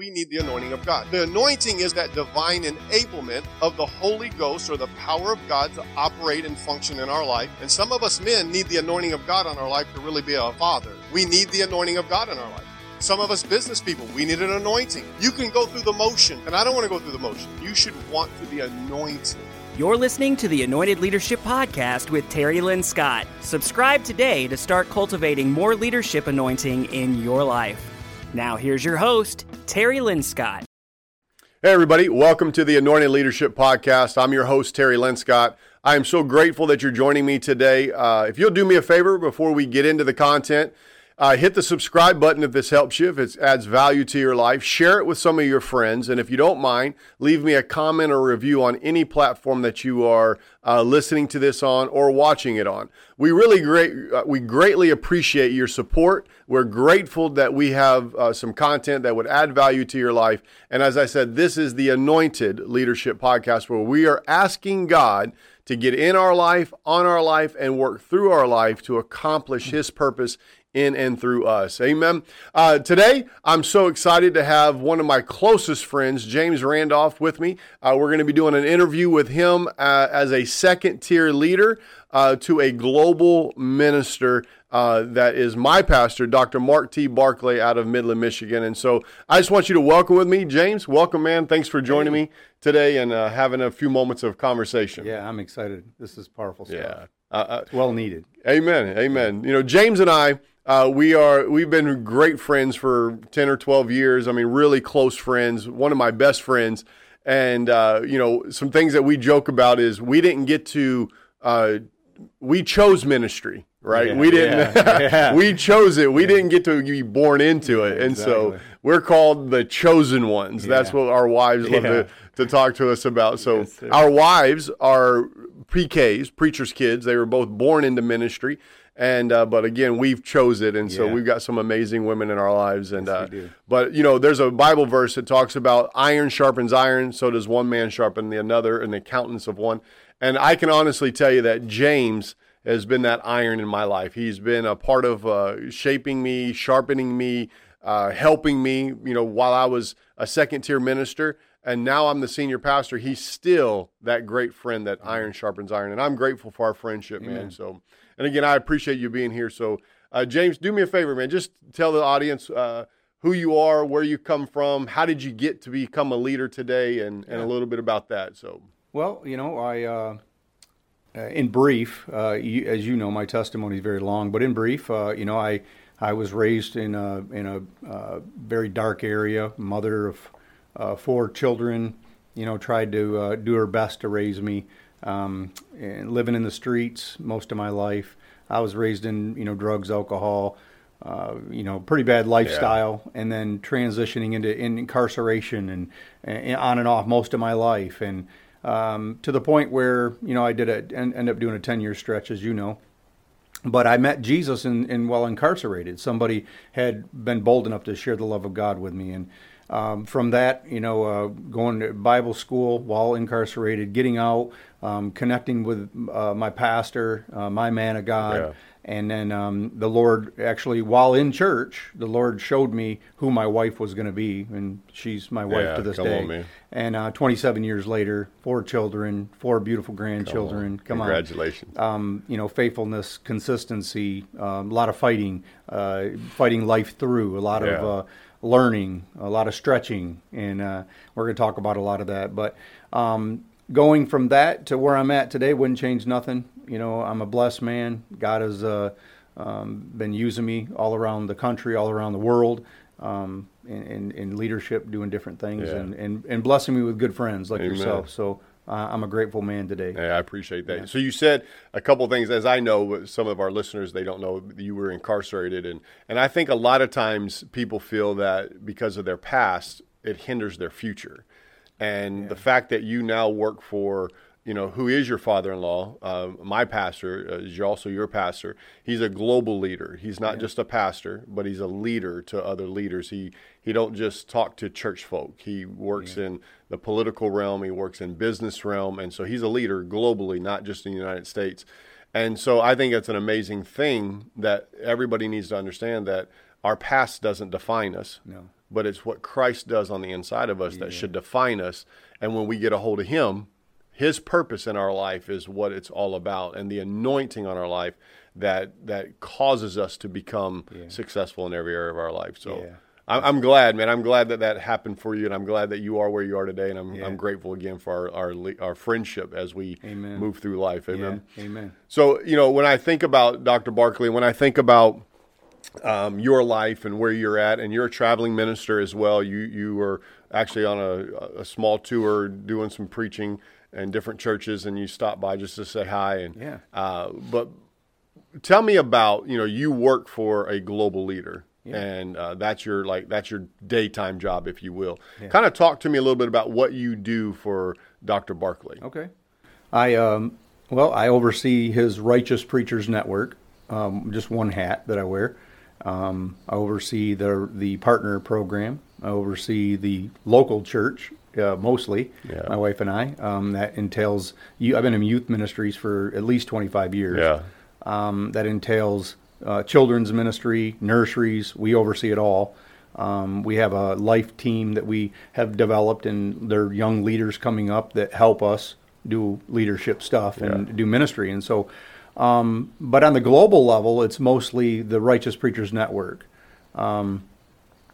we need the anointing of God. The anointing is that divine enablement of the Holy Ghost or the power of God to operate and function in our life. And some of us men need the anointing of God on our life to really be a father. We need the anointing of God in our life. Some of us business people, we need an anointing. You can go through the motion, and I don't want to go through the motion. You should want to be anointed. You're listening to the Anointed Leadership Podcast with Terry Lynn Scott. Subscribe today to start cultivating more leadership anointing in your life. Now, here's your host, Terry Lynn Scott. Hey, everybody. Welcome to the Anointed Leadership Podcast. I'm your host, Terry Lynn Scott. I am so grateful that you're joining me today. Uh, if you'll do me a favor before we get into the content, uh, hit the subscribe button if this helps you, if it adds value to your life. Share it with some of your friends. And if you don't mind, leave me a comment or review on any platform that you are uh, listening to this on or watching it on. We really great, uh, we greatly appreciate your support. We're grateful that we have uh, some content that would add value to your life. And as I said, this is the Anointed Leadership Podcast where we are asking God to get in our life, on our life, and work through our life to accomplish His purpose in and through us. Amen. Uh, today, I'm so excited to have one of my closest friends, James Randolph, with me. Uh, we're going to be doing an interview with him uh, as a second tier leader uh, to a global minister. Uh, that is my pastor, Dr. Mark T. Barclay out of Midland, Michigan. And so I just want you to welcome with me, James. Welcome, man. Thanks for joining me today and uh, having a few moments of conversation. Yeah, I'm excited. This is powerful stuff. Yeah. Uh, well needed. Amen. Amen. You know, James and I, uh, we are we've been great friends for ten or twelve years. I mean, really close friends. One of my best friends, and uh, you know, some things that we joke about is we didn't get to. Uh, we chose ministry, right? Yeah, we didn't. Yeah, yeah. we chose it. We didn't get to be born into it, and exactly. so we're called the chosen ones. That's what our wives love to, to talk to us about. So Yes, our wives are PKs, preachers' kids. They were both born into ministry. And uh, but again, we've chose it, and so we've got some amazing women in our lives. And Yes, uh, but you know, there's a Bible verse that talks about iron sharpens iron, so does one man sharpen the another, and the accountants of one. And I can honestly tell you that James has been that iron in my life. He's been a part of uh, shaping me, sharpening me, uh, helping me. You know, while I was a second tier minister, and now I'm the senior pastor. He's still that great friend that iron sharpens iron, and I'm grateful for our friendship, man. So, and again, I appreciate you being here. So, uh, James, do me a favor, man. Just tell the audience uh, who you are, where you come from, how did you get to become a leader today, and, and a little bit about that. So, Well, you know, I, uh, uh, in brief, uh, you, as you know, my testimony is very long, but in brief, uh, you know, I, I was raised in a, in a uh, very dark area, mother of uh, four children, you know, tried to uh, do her best to raise me, um, living in the streets most of my life. I was raised in, you know, drugs, alcohol, uh, you know, pretty bad lifestyle, and then transitioning into in incarceration and, and on and off most of my life, and um, to the point where you know I did a end, end up doing a ten year stretch, as you know. But I met Jesus in, in while incarcerated. Somebody had been bold enough to share the love of God with me, and um, from that, you know, uh, going to Bible school while incarcerated, getting out, um, connecting with uh, my pastor, uh, my man of God. Yeah. And then um, the Lord actually, while in church, the Lord showed me who my wife was going to be, and she's my wife Yeah, to this come day. on, man. And uh, 27 years later, four children, four beautiful grandchildren. Come on, congratulations. um, you know, faithfulness, consistency, um, a lot of fighting, uh, fighting life through, a lot Yeah. of uh, learning, a lot of stretching, and uh, we're going to talk about a lot of that. But um, going from that to where I'm at today wouldn't change nothing. You know, I'm a blessed man. God has uh, um, been using me all around the country, all around the world. Um, in, in, in leadership, doing different things, Yeah. and, and, and blessing me with good friends like Amen. yourself. So uh, I'm a grateful man today. Yeah, I appreciate that. So you said a couple of things, as I know, some of our listeners they don't know you were incarcerated, and and I think a lot of times people feel that because of their past, it hinders their future, and the fact that you now work for you know who is your father-in-law, uh, my pastor uh, is also your pastor. He's a global leader. He's not just a pastor, but he's a leader to other leaders. He he don't just talk to church folk. He works in the political realm. He works in business realm, and so he's a leader globally, not just in the United States. And so I think it's an amazing thing that everybody needs to understand that our past doesn't define us. No. but it's what Christ does on the inside of us that should define us. And when we get a hold of Him, His purpose in our life is what it's all about, and the anointing on our life that that causes us to become successful in every area of our life. So. Yeah. I'm I'm glad, man. I'm glad that that happened for you, and I'm glad that you are where you are today. And I'm, Yeah. I'm grateful again for our, our our friendship as we Amen. move through life. Amen. Yeah. Amen. So, you know, when I think about Dr. Barclay, when I think about um, your life and where you're at, and you're a traveling minister as well, you you were actually on a, a small tour doing some preaching in different churches, and you stop by just to say hi. And Yeah. uh, but tell me about you know you work for a global leader. And uh, that's your like that's your daytime job, if you will. Kind of talk to me a little bit about what you do for Dr. Barclay. Okay. I um, well, I oversee his Righteous Preachers Network. Um, just one hat that I wear. Um, I oversee the the partner program. I oversee the local church uh, mostly. Yeah. My wife and I. Um, that entails. You, I've been in youth ministries for at least twenty five years. Yeah. Um, that entails uh, children's ministry, nurseries. We oversee it all. Um, we have a life team that we have developed, and they're young leaders coming up that help us do leadership stuff and Yeah. do ministry. And so, um, but on the global level, it's mostly the Righteous Preachers Network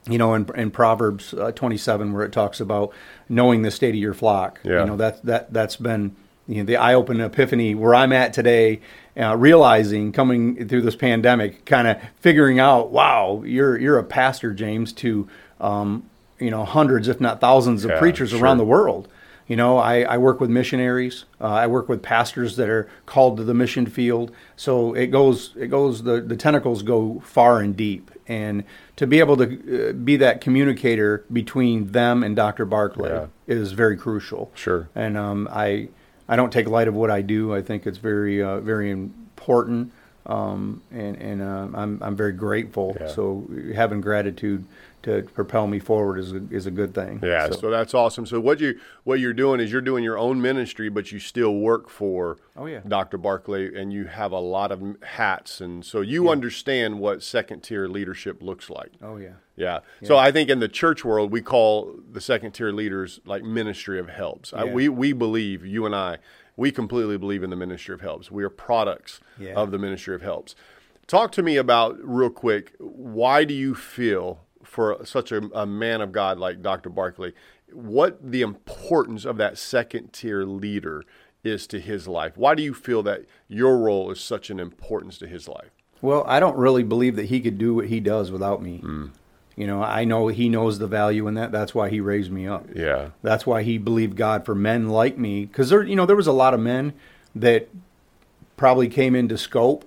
you know, in, in Proverbs uh, 27, where it talks about knowing the state of your flock. Yeah. You know, that, that, that's been you know, the eye opening epiphany where I'm at today, uh, realizing coming through this pandemic, kind of figuring out, wow, you're, you're a pastor, James, to, um, you know, hundreds, if not thousands of Yeah, preachers sure. around the world. You know, I, I work with missionaries. Uh, I work with pastors that are called to the mission field. So it goes, it goes. The, the tentacles go far and deep, and to be able to uh, be that communicator between them and Dr. Barclay Yeah. is very crucial. Sure. And um, I, I don't take light of what I do. I think it's very, uh, very important, um, and and uh, I'm I'm very grateful. Yeah. So having gratitude to propel me forward is a, is a good thing. Yeah, so. that's awesome. So what you what you're doing is you're doing your own ministry, but you still work for Oh, yeah. Dr. Barclay, and you have a lot of hats, and so you understand what second tier leadership looks like. oh yeah. Yeah. So I think in the church world, we call the second tier leaders like ministry of helps. I, we we believe you and I, we completely believe in the ministry of helps. We are products Yeah. of the ministry of helps. Talk to me about real quick. Why do you feel for such a, a man of God like Dr. Barclay, what the importance of that second tier leader is to his life? Why do you feel that your role is such an importance to his life? Well, I don't really believe that he could do what he does without me. Hmm. You know, I know he knows the value in that. That's why he raised me up. Yeah. That's why he believed God for men like me. Because there, you know, there was a lot of men that probably came into scope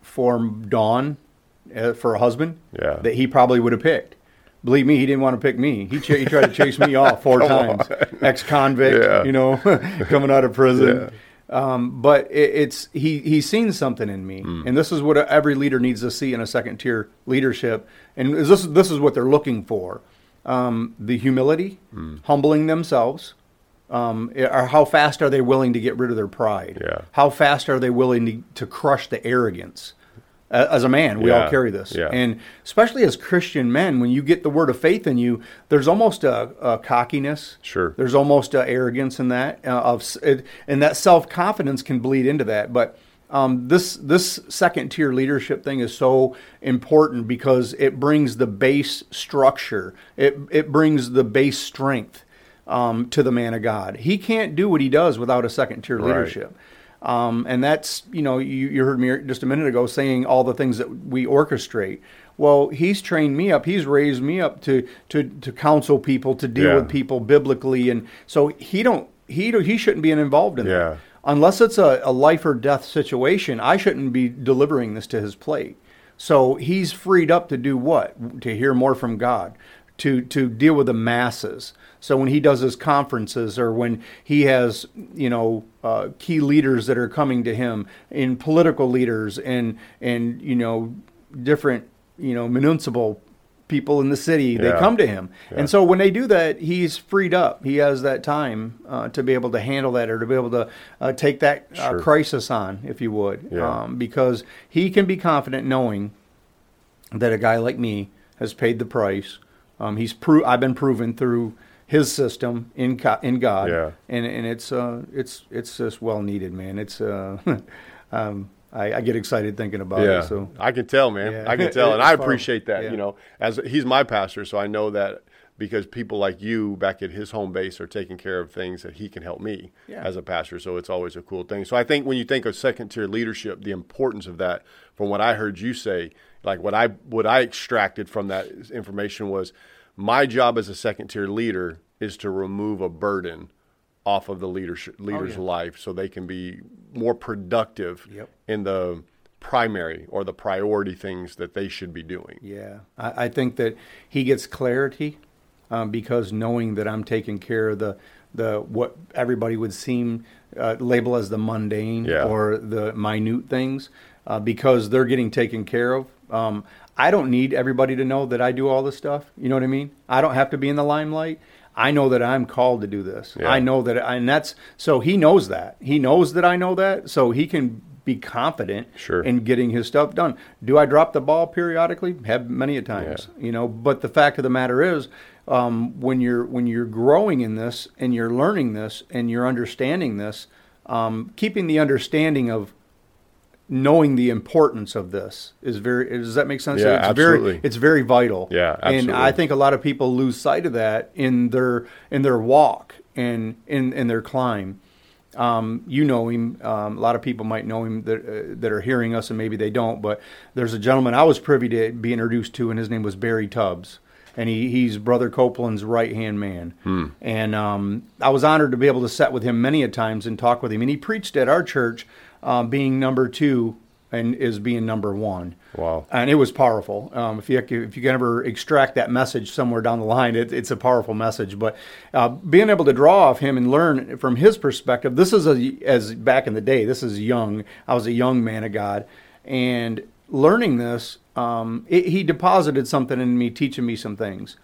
for Dawn for a husband. Yeah. That he probably would have picked. Believe me, he didn't want to pick me. He, ch- he tried to chase me off four times. Ex-convict, Yeah. you know, coming out of prison. Um, but it, it's he he's seen something in me, and this is what every leader needs to see in a second tier leadership. And this this is what they're looking for: um, the humility, humbling themselves, um, or how fast are they willing to get rid of their pride? Yeah. How fast are they willing to, to crush the arrogance? As a man, we Yeah. all carry this, Yeah. and especially as Christian men, when you get the word of faith in you, there's almost a, a cockiness. Sure. There's almost a arrogance in that, uh, of it, and that self confidence can bleed into that. But um, this this second tier leadership thing is so important because it brings the base structure. It it brings the base strength um, to the man of God. He can't do what he does without a second tier Right. Um, and that's, you know, you, you heard me just a minute ago saying all the things that we orchestrate. Well, he's trained me up. He's raised me up to to to counsel people, to deal Yeah. with people biblically, and so he don't he he shouldn't be involved in Yeah. that unless it's a, a life or death situation. I shouldn't be delivering this to his plate. So he's freed up to do what? To hear more from God, to to deal with the masses. So when he does his conferences, or when he has you know uh, key leaders that are coming to him, in political leaders, and and you know different you know municipal people in the city, they come to him. And so when they do that, he's freed up. He has that time uh, to be able to handle that or to be able to uh, take that uh, Sure. crisis on, if you would, Yeah. um, because he can be confident knowing that a guy like me has paid the price Um, he's pro- I've been proven through his system in co- in God, Yeah. and and it's uh it's it's just well needed, man. It's uh, um, I, I get excited thinking about Yeah, it. So I can tell, man. Yeah. I can tell, and I appreciate that. Yeah. You know, as he's my pastor, so I know that because people like you back at his home base are taking care of things that he can help me as a pastor. So it's always a cool thing. So I think when you think of second tier leadership, the importance of that, from what I heard you say, like what I what I extracted from that information was, my job as a second tier leader is to remove a burden off of the leadership leader's Oh, yeah. life so they can be more productive Yep. in the primary or the priority things that they should be doing. Yeah, I, I think that he gets clarity um, because knowing that I'm taking care of the the what everybody would seem uh, label as the mundane Yeah. or the minute things uh, because they're getting taken care of. Um, I don't need everybody to know that I do all this stuff. You know what I mean? I don't have to be in the limelight. I know that I'm called to do this. Yeah. I know that, and that's so he knows that. He knows that I know that, so he can be confident Sure. in getting his stuff done. Do I drop the ball periodically? Have many a times, you know. But the fact of the matter is, um, when you're when you're growing in this and you're learning this and you're understanding this, um, keeping the understanding of knowing the importance of this is very. Does that make sense? Yeah, it's absolutely. Very, it's very vital. Yeah, absolutely. And I think a lot of people lose sight of that in their in their walk and in in their climb um, you know him. Um, a lot of people might know him that uh, that are hearing us, and maybe they don't. But there's a gentleman I was privy to be introduced to, and his name was Barry Tubbs, and he, he's Brother Copeland's right hand man. Hmm. And um, I was honored to be able to sit with him many a times and talk with him. And he preached at our church, um, being number two and is being number one. Wow. And it was powerful. Um, if you if you can ever extract that message somewhere down the line, it, it's a powerful message. But uh, being able to draw off him and learn from his perspective, this is a, as back in the day. This is young. I was a young man of God, and learning this, um, it, he deposited something in me, teaching me some things.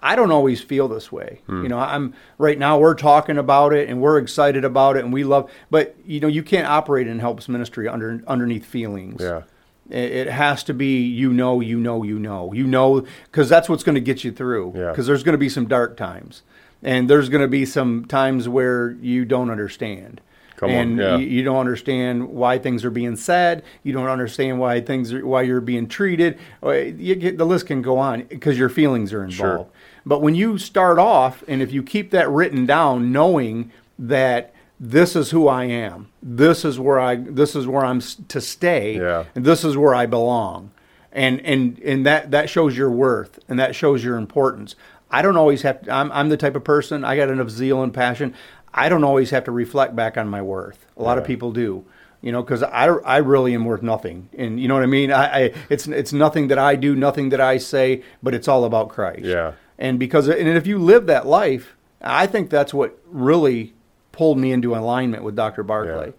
I don't always feel this way. Hmm. You know, I'm right now we're talking about it and we're excited about it and we love but you know, you can't operate in helps ministry under underneath feelings. Yeah. It has to be you know, you know, you know. You know cuz that's what's going to get you through Yeah. cuz there's going to be some dark times. And there's going to be some times where you don't understand. Come on, and yeah. you, you don't understand why things are being said. You don't understand why things are, why you're being treated. You get, the list can go on because your feelings are involved. Sure. But when you start off, and if you keep that written down, knowing that this is who I am, this is where I, this is where I'm to stay, Yeah. and this is where I belong, and and and that that shows your worth, and that shows your importance. I don't always have to. I'm I'm the type of person. I got enough zeal and passion. I don't always have to reflect back on my worth. A lot of people do. You know, because I, I really am worth nothing, and you know what I mean. I, I it's it's nothing that I do, nothing that I say, but it's all about Christ. Yeah. And because and if you live that life, I think that's what really pulled me into alignment with Dr. Barclay.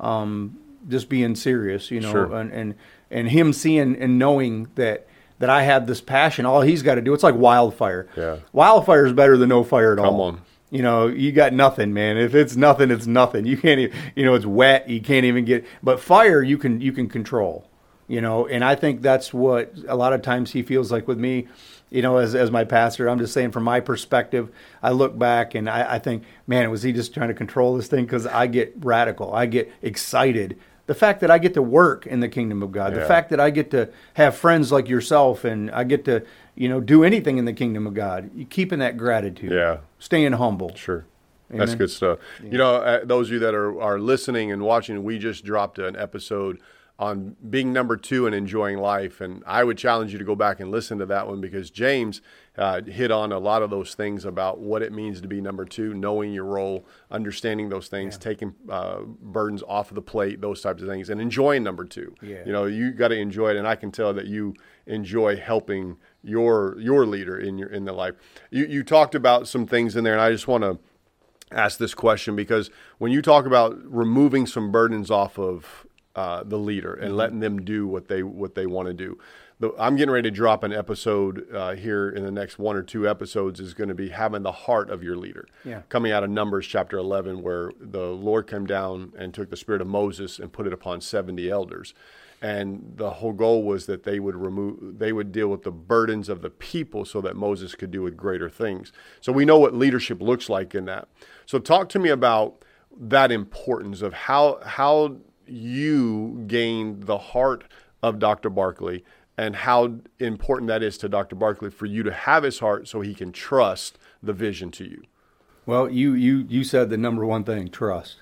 Um, just being serious, you know, Sure. and, and and him seeing and knowing that that I have this passion. All he's got to do, it's like wildfire. Yeah. Wildfire is better than no fire at all. Come on. You know, you got nothing, man. If it's nothing, it's nothing. You can't even, you know, it's wet. You can't even get, but fire you can, you can control, you know, and I think that's what a lot of times he feels like with me, you know, as, as my pastor, I'm just saying from my perspective, I look back and I, I think, man, was he just trying to control this thing? Cause I get radical. I get excited. The fact that I get to work in the kingdom of God, the fact that I get to have friends like yourself and I get to, you know, do anything in the kingdom of God, you keeping that gratitude Yeah. staying humble. Sure. That's good stuff. You know, uh, those of you that are, are listening and watching, we just dropped an episode on being number two and enjoying life. And I would challenge you to go back and listen to that one because James uh, hit on a lot of those things about what it means to be number two, knowing your role, understanding those things, taking uh, burdens off of the plate, those types of things, and enjoying number two. Yeah. You know, you got to enjoy it. And I can tell that you enjoy helping your your leader in your in the life. You you talked about some things in there, and I just want to ask this question because when you talk about removing some burdens off of uh, the leader and letting them do what they what they want to do. The, I'm getting ready to drop an episode uh, here in the next one or two episodes is going to be having the heart of your leader. Yeah. Coming out of Numbers chapter 11, where the Lord came down and took the spirit of Moses and put it upon 70 elders. and the whole goal was that they would remove they would deal with the burdens of the people so that Moses could do with greater things. So we know what leadership looks like in that. So talk to me about that importance of how how you gained the heart of Dr. Barclay and how important that is to Dr. Barclay for you to have his heart so he can trust the vision to you. Well, you you you said the number one thing, trust.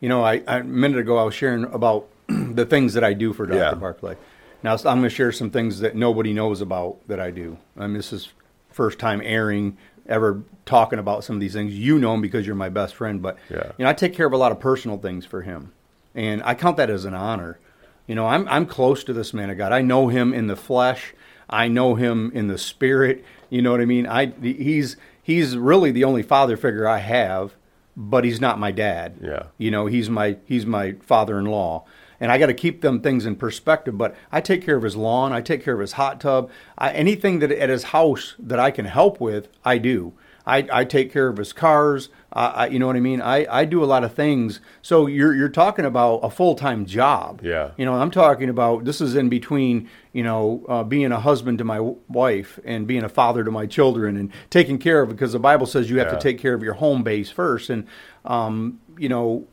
You know, I, I a minute ago I was sharing about the things that I do for Dr. Yeah. Barclay. Now I'm going to share some things that nobody knows about that I do. I mean, this is first time airing ever talking about some of these things. You know him because you're my best friend, but Yeah. you know, I take care of a lot of personal things for him, and I count that as an honor. You know, I'm I'm close to this man of God. I know him in the flesh. I know him in the spirit. You know what I mean? I he's he's really the only father figure I have, but he's not my dad. Yeah. You know, he's my he's my father-in-law. And I got to keep them things in perspective, but I take care of his lawn, I take care of his hot tub. I, anything that at his house that I can help with, I do. I, I take care of his cars. I, I, you know what I mean? I, I do a lot of things. So you're you're talking about a full time job. Yeah. You know, I'm talking about this is in between. You know, uh, being a husband to my w- wife and being a father to my children and taking care of because the Bible says you have Yeah. to take care of your home base first. And um, you know,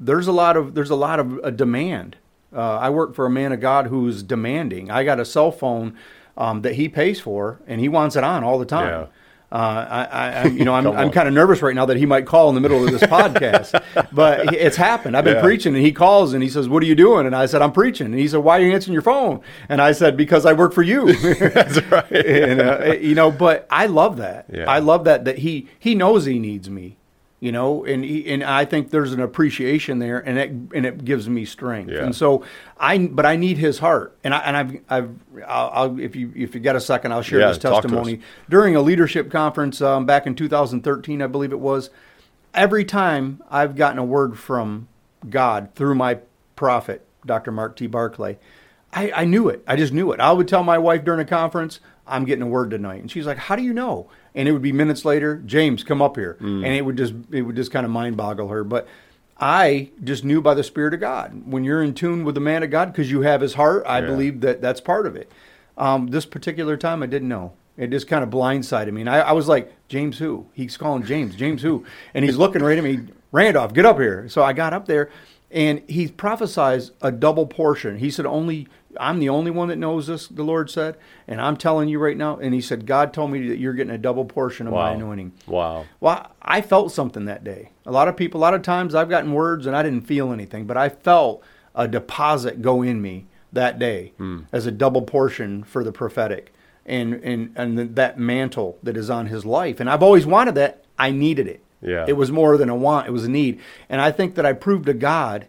there's a lot of there's a lot of uh, demand. Uh, I work for a man of God who's demanding. I got a cell phone um, that he pays for, and he wants it on all the time. Yeah. Uh, I, I, you know, I'm, I'm kind of nervous right now that he might call in the middle of this podcast, but it's happened. I've been Yeah. preaching, and he calls and he says, "What are you doing?" And I said, "I'm preaching." And he said, "Why are you answering your phone?" And I said, "Because I work for you." That's right. and, uh, you know, but I love that. Yeah. I love that that he he knows he needs me. You know, and and I think there's an appreciation there, and it and it gives me strength. Yeah. And so I, but I need his heart, and I and I've I've I'll, I'll if you if you got a second, I'll share Yeah, this talk to us. testimony during a leadership conference um, back in 2013, I believe it was. Every time I've gotten a word from God through my prophet, Dr. Mark T. Barclay, I, I knew it. I just knew it. I would tell my wife during a conference, I'm getting a word tonight. And she's like, How do you know? And it would be minutes later, James, come up here. Mm. And it would just it would just kind of mind boggle her. But I just knew by the Spirit of God. When you're in tune with the man of God, because you have his heart, I Yeah. believe that that's part of it. Um, this particular time, I didn't know. It just kind of blindsided me. And I, I was like, James who? He's calling James, James who? And he's looking right at me, Randolph, get up here. So I got up there and he prophesied a double portion. He said, Only I'm the only one that knows this, the Lord said. And I'm telling you right now. And he said, God told me that you're getting a double portion of my anointing. Wow. Well, I felt something that day. A lot of people, a lot of times I've gotten words and I didn't feel anything, but I felt a deposit go in me that day Hmm. as a double portion for the prophetic and, and, and that mantle that is on his life. And I've always wanted that. I needed it. Yeah. It was more than a want, it was a need. And I think that I proved to God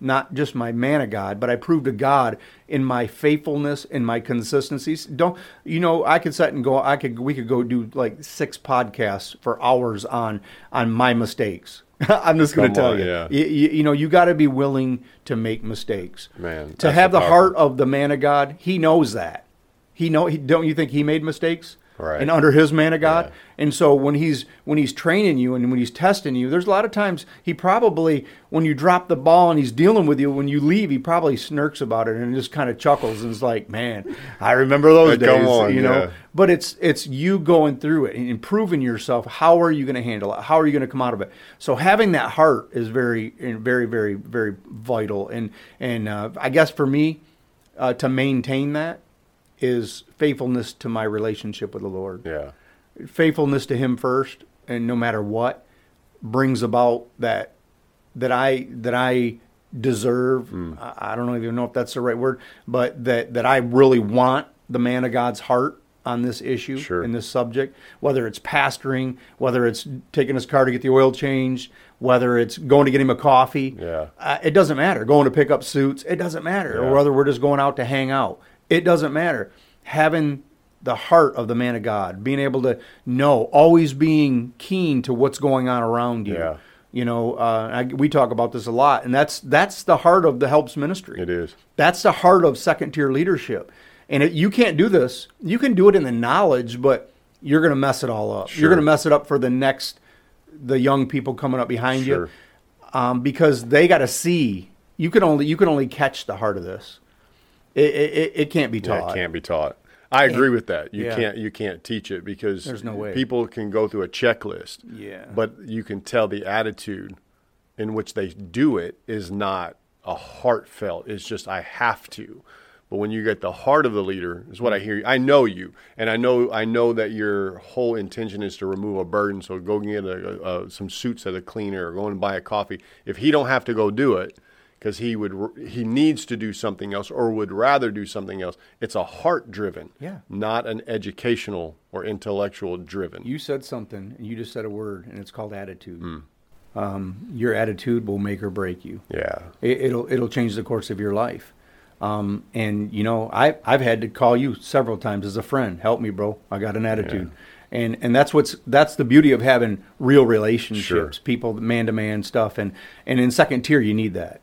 not just my man of God, but I proved to God in my faithfulness and my consistencies. Don't you know? I could sit and go. I could. We could go do like six podcasts for hours on on my mistakes. I'm just going to tell on, you. yeah. You, you, you know, you got to be willing to make mistakes. Man, to have the the heart of the man of God, he knows that. He know. He, don't you think he made mistakes? Right. And under his man of God, Yeah. and so when he's when he's training you and when he's testing you, there's a lot of times he probably when you drop the ball and he's dealing with you, when you leave, he probably smirks about it and just kind of chuckles and is like, "Man, I remember those days." on, you know. yeah. But it's it's you going through it and improving yourself. How are you going to handle it? How are you going to come out of it? So having that heart is very very very very vital. And and uh, I guess for me uh, to maintain that is faithfulness to my relationship with the Lord Yeah. faithfulness to him first and no matter what brings about that that I that I deserve Hmm. I, I don't even know if that's the right word but that that I really want the man of God's heart on this issue Sure. in this subject whether it's pastoring whether it's taking his car to get the oil changed whether it's going to get him a coffee Yeah. uh, it doesn't matter going to pick up suits it doesn't matter Yeah. or whether we're just going out to hang out it doesn't matter having the heart of the man of God, being able to know, always being keen to what's going on around you. Yeah. You know, uh, I, we talk about this a lot, and that's that's the heart of the helps ministry. It is. That's the heart of second tier leadership. And it, you can't do this. You can do it in the knowledge, but you're going to mess it all up. Sure. You're going to mess it up for the next, the young people coming up behind Sure. you, um, because they got to see. You can only you can only catch the heart of this. It, it, it can't be taught. Yeah, it can't be taught. I agree with that. You Yeah. can't you can't teach it because There's no way. people can go through a checklist. Yeah. But you can tell the attitude in which they do it is not a heartfelt. It's just I have to. But when you get the heart of the leader, is what I hear. I know you, and I know I know that your whole intention is to remove a burden. So go get a, a, some suits at a cleaner, or go and buy a coffee. If he don't have to go do it, because he would he needs to do something else or would rather do something else. It's a heart driven, Yeah. not an educational or intellectual driven. You said something, and you just said a word, and it's called attitude. Hmm. Um, your attitude will make or break you. yeah, It, it'll it'll change the course of your life. Um, and you know, I I've had to call you several times as a friend. Help me, bro. I got an attitude. And and that's what's that's the beauty of having real relationships, people man to man stuff. And and in second tier, you need that.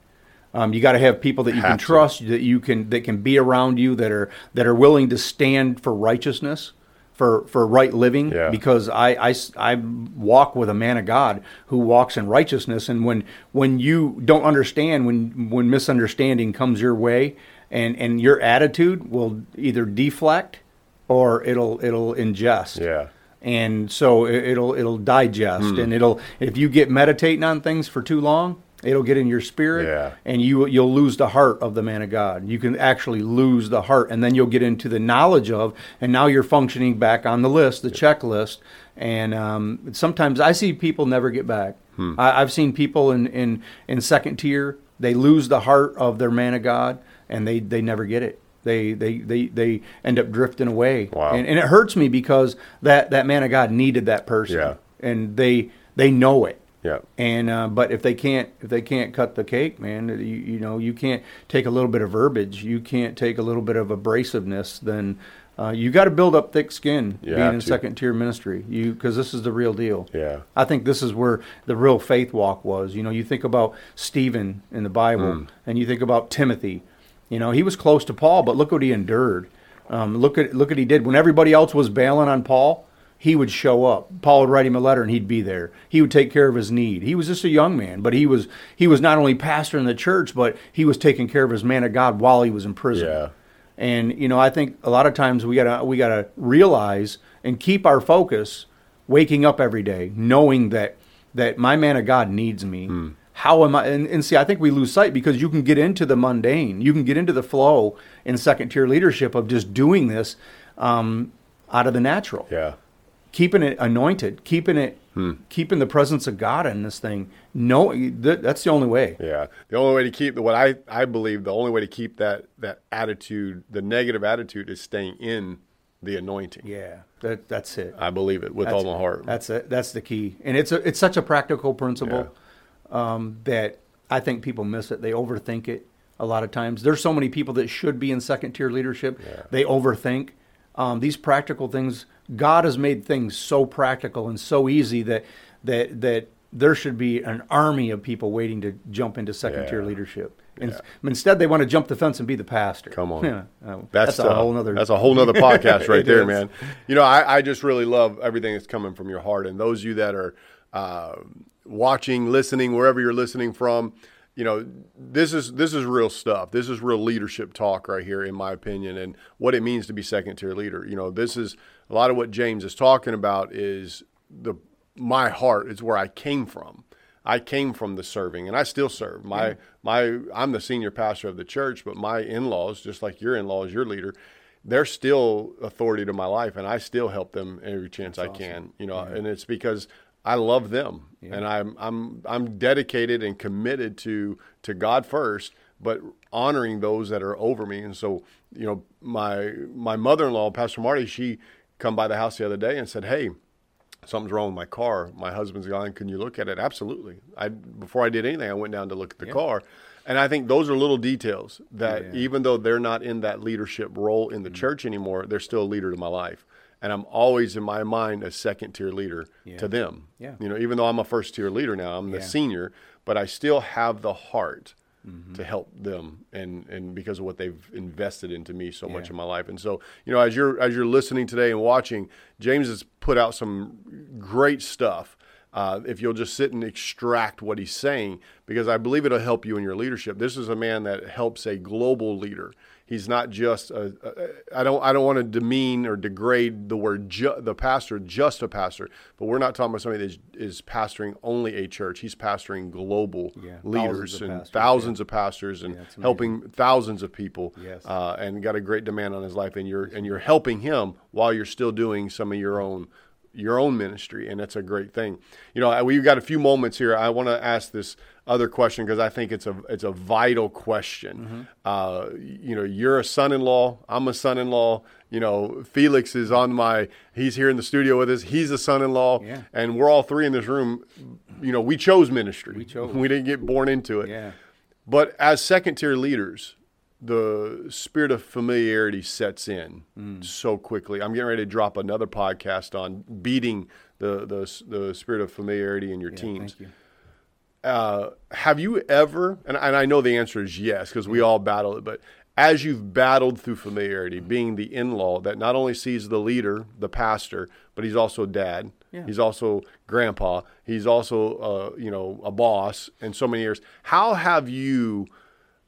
Um, you got to have people that you can to. trust, that you can that can be around you, that are that are willing to stand for righteousness, for for right living. Yeah. Because I walk with a man of God who walks in righteousness, and when when you don't understand, when when misunderstanding comes your way, and and your attitude will either deflect or it'll it'll ingest yeah, and so it- it'll it'll digest Hmm. and it'll if you get meditating on things for too long it'll get in your spirit Yeah. and you you'll lose the heart of the man of god you can actually lose the heart and then you'll get into the knowledge of and now you're functioning back on the list the checklist and um, sometimes i see people never get back Hmm. I, i've seen people in, in in second tier they lose the heart of their man of god and they they never get it they they they, they end up drifting away Wow. and, and it hurts me because that that man of God needed that person, Yeah. and they they know it. Yeah, And uh, but if they can't if they can't cut the cake, man, you, you know you can't take a little bit of verbiage, you can't take a little bit of abrasiveness, then uh, you got to build up thick skin You being in to. second tier ministry. You because this is the real deal. yeah, I think this is where the real faith walk was. You know, you think about Stephen in the Bible, Hmm. and you think about Timothy. You know, he was close to Paul, but look what he endured. Um, look at look what he did when everybody else was bailing on Paul. He would show up. Paul would write him a letter, and he'd be there. He would take care of his need. He was just a young man, but he was he was not only pastor in the church, but he was taking care of his man of God while he was in prison. Yeah. And you know, I think a lot of times we gotta we gotta realize and keep our focus, waking up every day, knowing that that my man of God needs me. Hmm. How am I? And, and see, I think we lose sight because you can get into the mundane, you can get into the flow in second tier leadership of just doing this um, out of the natural yeah. Keeping it anointed, keeping it, Hmm. keeping the presence of God in this thing. No, that, that's the only way. Yeah, the only way to keep the what I I believe the only way to keep that that attitude, the negative attitude, is staying in the anointing. Yeah, that, that's it. I believe it with That's- all my heart. That's it. That's the key, and it's a, it's such a practical principle um, that I think people miss it. They overthink it a lot of times. There's so many people that should be in second tier leadership. They overthink um, these practical things. God has made things so practical and so easy that that that there should be an army of people waiting to jump into second tier Yeah. leadership. And instead, they want to jump the fence and be the pastor. Come on. Yeah. Uh, That's, a uh, whole nother. That's a whole nother podcast right there, is. man. You know, I, I just really love everything that's coming from your heart, and those of you that are uh, watching, listening, wherever you're listening from, you know, this is this is real stuff. This is real leadership talk right here, in my opinion, and what it means to be second tier leader. You know, this is a lot of what James is talking about. Is the my heart is where I came from. I came from the serving, and I still serve. My my I'm the senior pastor of the church, but my in-laws, just like your in-laws, your leader, they're still authority to my life, and I still help them every chance I can. You know, and it's because I love them, and I'm I'm I'm dedicated and committed to to God first, but honoring those that are over me. And so, you know, my my mother-in-law, Pastor Marty, she come by the house the other day and said, "Hey." something's wrong with my car. My husband's gone. Can you look at it? Absolutely. I before I did anything, I went down to look at the car, and I think those are little details that even though they're not in that leadership role in the mm. church anymore, they're still a leader to my life. And I'm always in my mind a second tier leader to them. Yeah. You know, even though I'm a first tier leader now, I'm the Yeah. senior, but I still have the heart to help them and and because of what they've invested into me so much in my life. And so, you know, as you're as you're listening today and watching, James has put out some great stuff. uh, if you'll just sit and extract what he's saying, because I believe it'll help you in your leadership. This is a man that helps a global leader. He's not just a, a I don't I don't want to demean or degrade the word ju- the pastor just a pastor, but we're not talking about somebody that is, is pastoring only a church. He's pastoring global Yeah, leaders thousands and pastors, thousands of pastors and Yeah, helping thousands of people. Yes. Uh, and got a great demand on his life, and you're and you're helping him while you're still doing some of your own your own ministry, and that's a great thing. You know, we've got a few moments here. I want to ask this other question because I think it's a it's a vital question. Mm-hmm. Uh, you know, you're a son-in-law. I'm a son-in-law. You know, Felix is on my. He's here in the studio with us. He's a son-in-law, Yeah. and we're all three in this room. You know, we chose ministry. We chose. We didn't get born into it. Yeah. But as second tier leaders, the spirit of familiarity sets in Mm. so quickly. I'm getting ready to drop another podcast on beating the the, the spirit of familiarity in your teams. Thank you. Uh, have you ever, and, and I know the answer is yes, because we all battle it, but as you've battled through familiarity, being the in law that not only sees the leader, the pastor, but he's also dad, Yeah. he's also grandpa, he's also, uh, you know, a boss in so many years. How have you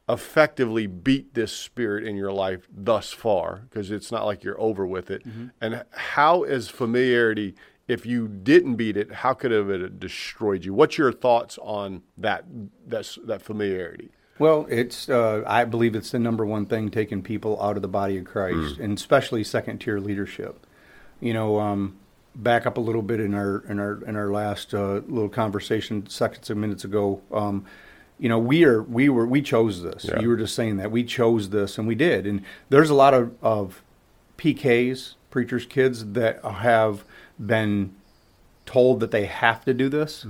effectively beat this spirit in your life thus far? Because it's not like you're over with it. And how is familiarity? If you didn't beat it, how could it have destroyed you? What's your thoughts on that that, that familiarity? Well, it's uh, I believe it's the number one thing taking people out of the body of Christ, and especially second tier leadership. You know, um, back up a little bit in our in our in our last uh, little conversation seconds and minutes ago. Um, you know, we are we were we chose this. Yeah. You were just saying that we chose this, and we did. And there's a lot of of PKs, preachers' kids, that have been told that they have to do this,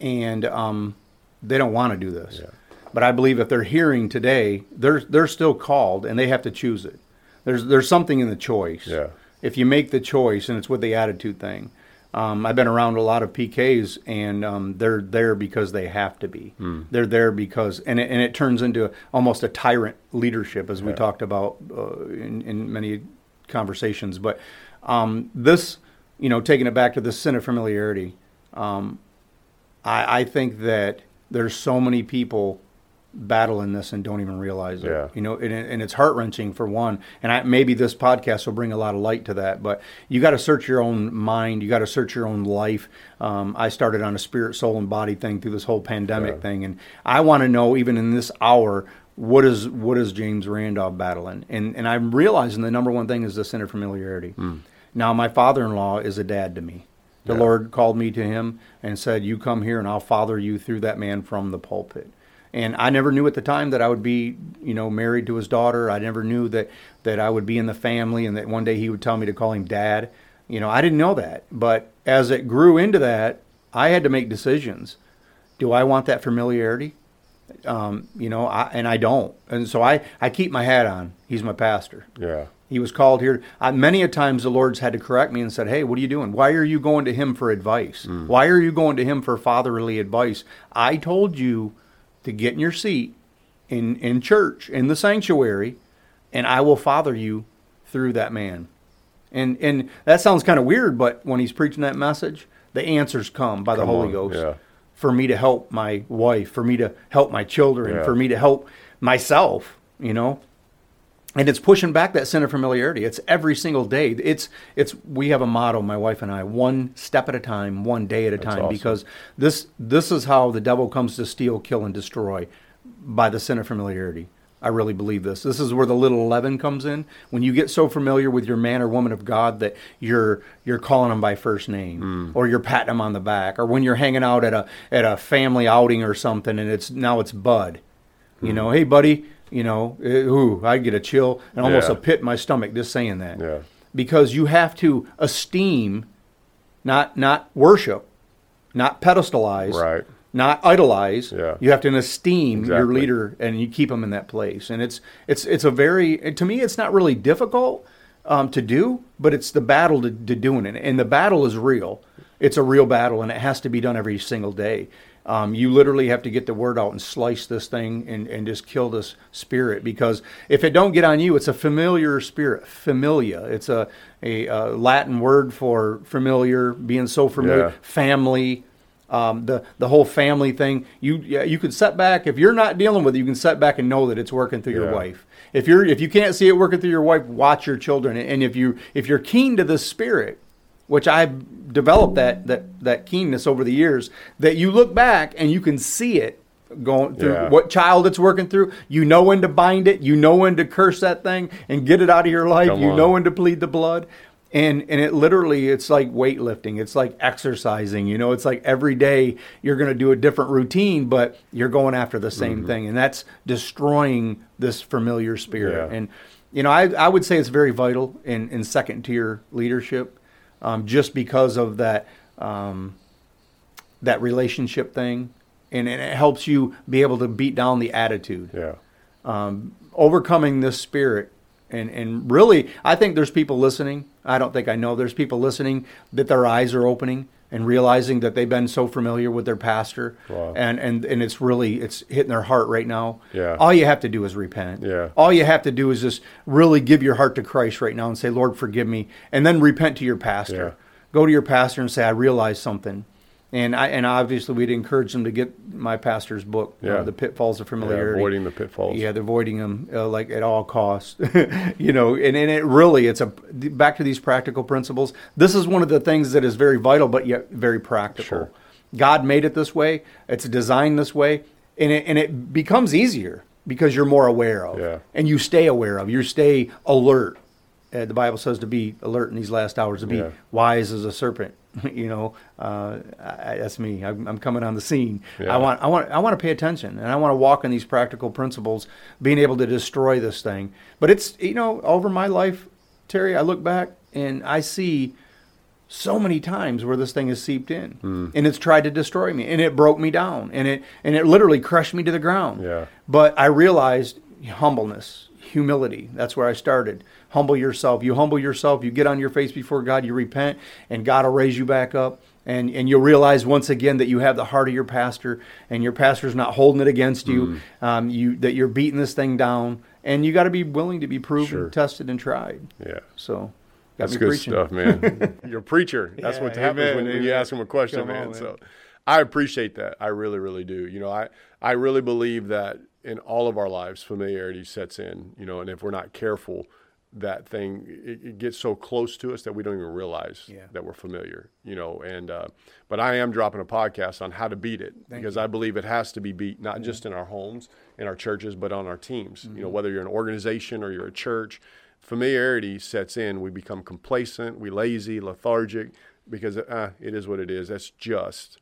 and um, they don't want to do this. But I believe if they're hearing today, they're they're still called, and they have to choose it. There's there's something in the choice. Yeah. If you make the choice, and it's with the attitude thing. Um, I've been around a lot of PKs, and um, they're there because they have to be. They're there because, and it, and it turns into almost a tyrant leadership, as we talked about uh, in, in many conversations. But um, this, you know, taking it back to the sin of familiarity, um, I, I think that there's so many people battling this and don't even realize it. Yeah. You know, and, and it's heart wrenching for one. And I, maybe this podcast will bring a lot of light to that. But you got to search your own mind. You got to search your own life. Um, I started on a spirit, soul, and body thing through this whole pandemic Yeah. thing, and I want to know even in this hour. What is what is James Randolph battling? And and I'm realizing the number one thing is the of familiarity. Now my father-in-law is a dad to me. The Yeah. Lord called me to him and said, "You come here, and I'll father you through that man from the pulpit." And I never knew at the time that I would be, you know, married to his daughter. I never knew that that I would be in the family, and that one day he would tell me to call him dad. You know, I didn't know that. But as it grew into that, I had to make decisions. Do I want that familiarity? Um, you know, I, and I don't. And so I, I keep my hat on. He's my pastor. Yeah. He was called here. I, many a times the Lord's had to correct me and said, "Hey, what are you doing? Why are you going to him for advice? Why are you going to him for fatherly advice? I told you to get in your seat in in church in the sanctuary, and I will father you through that man." And and that sounds kind of weird, but when he's preaching that message, the answers come by the Come Holy on, Ghost yeah. for me to help my wife, for me to help my children, Yeah. for me to help myself. You know, and it's pushing back that sin of familiarity. It's every single day. It's it's we have a motto, my wife and I, one step at a time, one day at a time, awesome. because this this is how the devil comes to steal, kill, and destroy by the sin of familiarity. I really believe this. This is where the little leaven comes in. When you get so familiar with your man or woman of God that you're you're calling them by first name, hmm. or you're patting them on the back, or when you're hanging out at a at a family outing or something, and it's now it's Bud. You hmm. know, hey buddy, you know, eh, ooh, I get a chill and almost Yeah. a pit in my stomach just saying that. Yeah. Because you have to esteem, not not worship, not pedestalize, Right. not idolize. Yeah. You have to esteem your leader and you keep them in that place. And it's it's it's a very to me it's not really difficult um, to do, but it's the battle to, to doing it. And the battle is real. It's a real battle, and it has to be done every single day. Um, you literally have to get the word out and slice this thing and, and just kill this spirit because if it don't get on you, it's a familiar spirit. Familia. It's a, a, uh Latin word for familiar, being so familiar. Yeah. Family. um, the the whole family thing. You yeah, you can set back if you're not dealing with it. You can set back and know that it's working through your wife. If you're if you can't see it working through your wife, watch your children. And if you if you're keen to the spirit, which I've developed that that that keenness over the years, that you look back and you can see it going through Yeah. what child it's working through. You know when to bind it. You know when to curse that thing and get it out of your life. Come you on. know when to plead the blood. And and it literally it's like weightlifting. It's like exercising. You know, it's like every day you're going to do a different routine, but you're going after the same Mm-hmm. thing, and that's destroying this familiar spirit. Yeah. And you know, I I would say it's very vital in in second tier leadership, um, just because of that. Um, that relationship thing, and, and it helps you be able to beat down the attitude, Yeah. um, overcoming this spirit. And, and really, I think there's people listening. I don't think I know. There's people listening that their eyes are opening and realizing that they've been so familiar with their pastor, Wow. and, and and it's really it's hitting their heart right now. Yeah. All you have to do is repent. Yeah. All you have to do is just really give your heart to Christ right now and say, Lord, forgive me, and then repent to your pastor. Yeah. Go to your pastor and say, I realize something. And I and obviously we'd encourage them to get my pastor's book, Yeah. the pitfalls of Yeah, familiarity. avoiding the pitfalls. Yeah, they're avoiding them uh, like at all costs. you know, and, and it really it's a back to these practical principles. This is one of the things that is very vital, but yet very practical. Sure. God made it this way. It's designed this way, and it and it becomes easier because you're more aware of, Yeah. and you stay aware of. You stay alert. Uh, the Bible says to be alert in these last hours, to be Yeah. wise as a serpent. you know, uh, I, that's me. I'm, I'm coming on the scene. Yeah. I want, I want, I want to pay attention, and I want to walk in these practical principles, being able to destroy this thing. But it's, you know, over my life, Terry, I look back and I see so many times where this thing has seeped in, Hmm. and it's tried to destroy me, and it broke me down, and it, and it literally crushed me to the ground. Yeah. But I realized humbleness, humility. That's where I started. Humble yourself. You humble yourself. You get on your face before God. You repent, and God will raise you back up. And, and you'll realize once again that you have the heart of your pastor, and your pastor's not holding it against you. Mm. Um, you that you're beating this thing down, and you got to be willing to be proven, Sure. tested, and tried. Yeah. So, got That's good preaching. stuff, man. You're a preacher. That's Yeah, what happens amen, when, when you ask him a question, man. on, man. So I appreciate that. I really, really do. You know, I, I really believe that in all of our lives, familiarity sets in, you know, and if we're not careful, that thing, it, it gets so close to us that we don't even realize Yeah. that we're familiar, you know, and, uh, but I am dropping a podcast on how to beat it because I believe it has to be beat, not just in our homes, in our churches, but on our teams, you Mm-hmm. know, whether you're an organization or you're a church, familiarity sets in. We become complacent, we lazy, lethargic, because uh, it is what it is. That's just.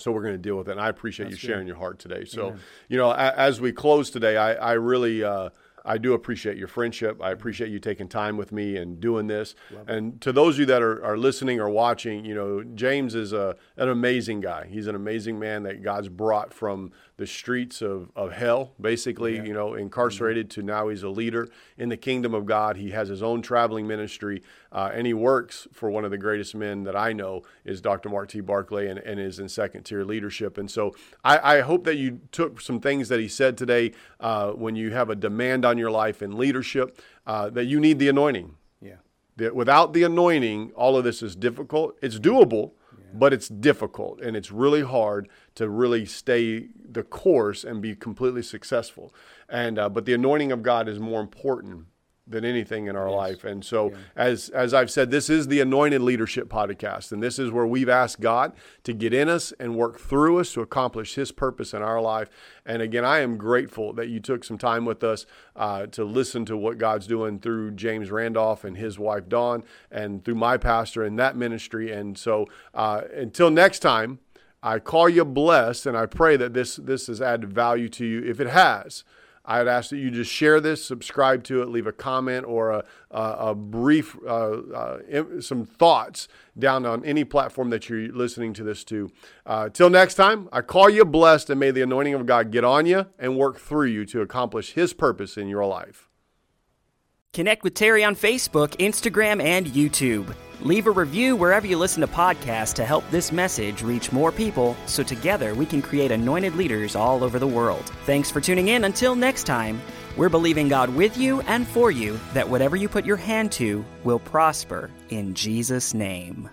So we're going to deal with it. And I appreciate you sharing your heart today. So, you know, a, as we close today, I, I really, uh, I do appreciate your friendship. I appreciate you taking time with me and doing this. And to those of you that are, are listening or watching, you know, James is a, an amazing guy. He's an amazing man that God's brought from the streets of, of hell, basically, you know, incarcerated to now he's a leader in the kingdom of God. He has his own traveling ministry, uh, and he works for one of the greatest men that I know is Dr. Mark T. Barclay and, and is in second tier leadership. And so I, I hope that you took some things that he said today uh, when you have a demand on your life in leadership uh, that you need the anointing. Yeah. That without the anointing, all of this is difficult. It's doable, but it's difficult and it's really hard to really stay the course and be completely successful. And uh, but the anointing of God is more important than anything in our life. And so as as I've said, this is the anointed leadership podcast. And this is where we've asked God to get in us and work through us to accomplish his purpose in our life. And again, I am grateful that you took some time with us uh, to listen to what God's doing through James Randolph and his wife Dawn and through my pastor in that ministry. And so uh, until next time, I call you blessed and I pray that this this has added value to you. If it has, I'd ask that you just share this, subscribe to it, leave a comment or a, a, a brief, uh, uh, some thoughts down on any platform that you're listening to this to. Uh, till next time, I call you blessed and may the anointing of God get on you and work through you to accomplish His purpose in your life. Connect with Terry on Facebook, Instagram, and YouTube. Leave a review wherever you listen to podcasts to help this message reach more people so together we can create anointed leaders all over the world. Thanks for tuning in. Until next time, we're believing God with you and for you that whatever you put your hand to will prosper in Jesus' name.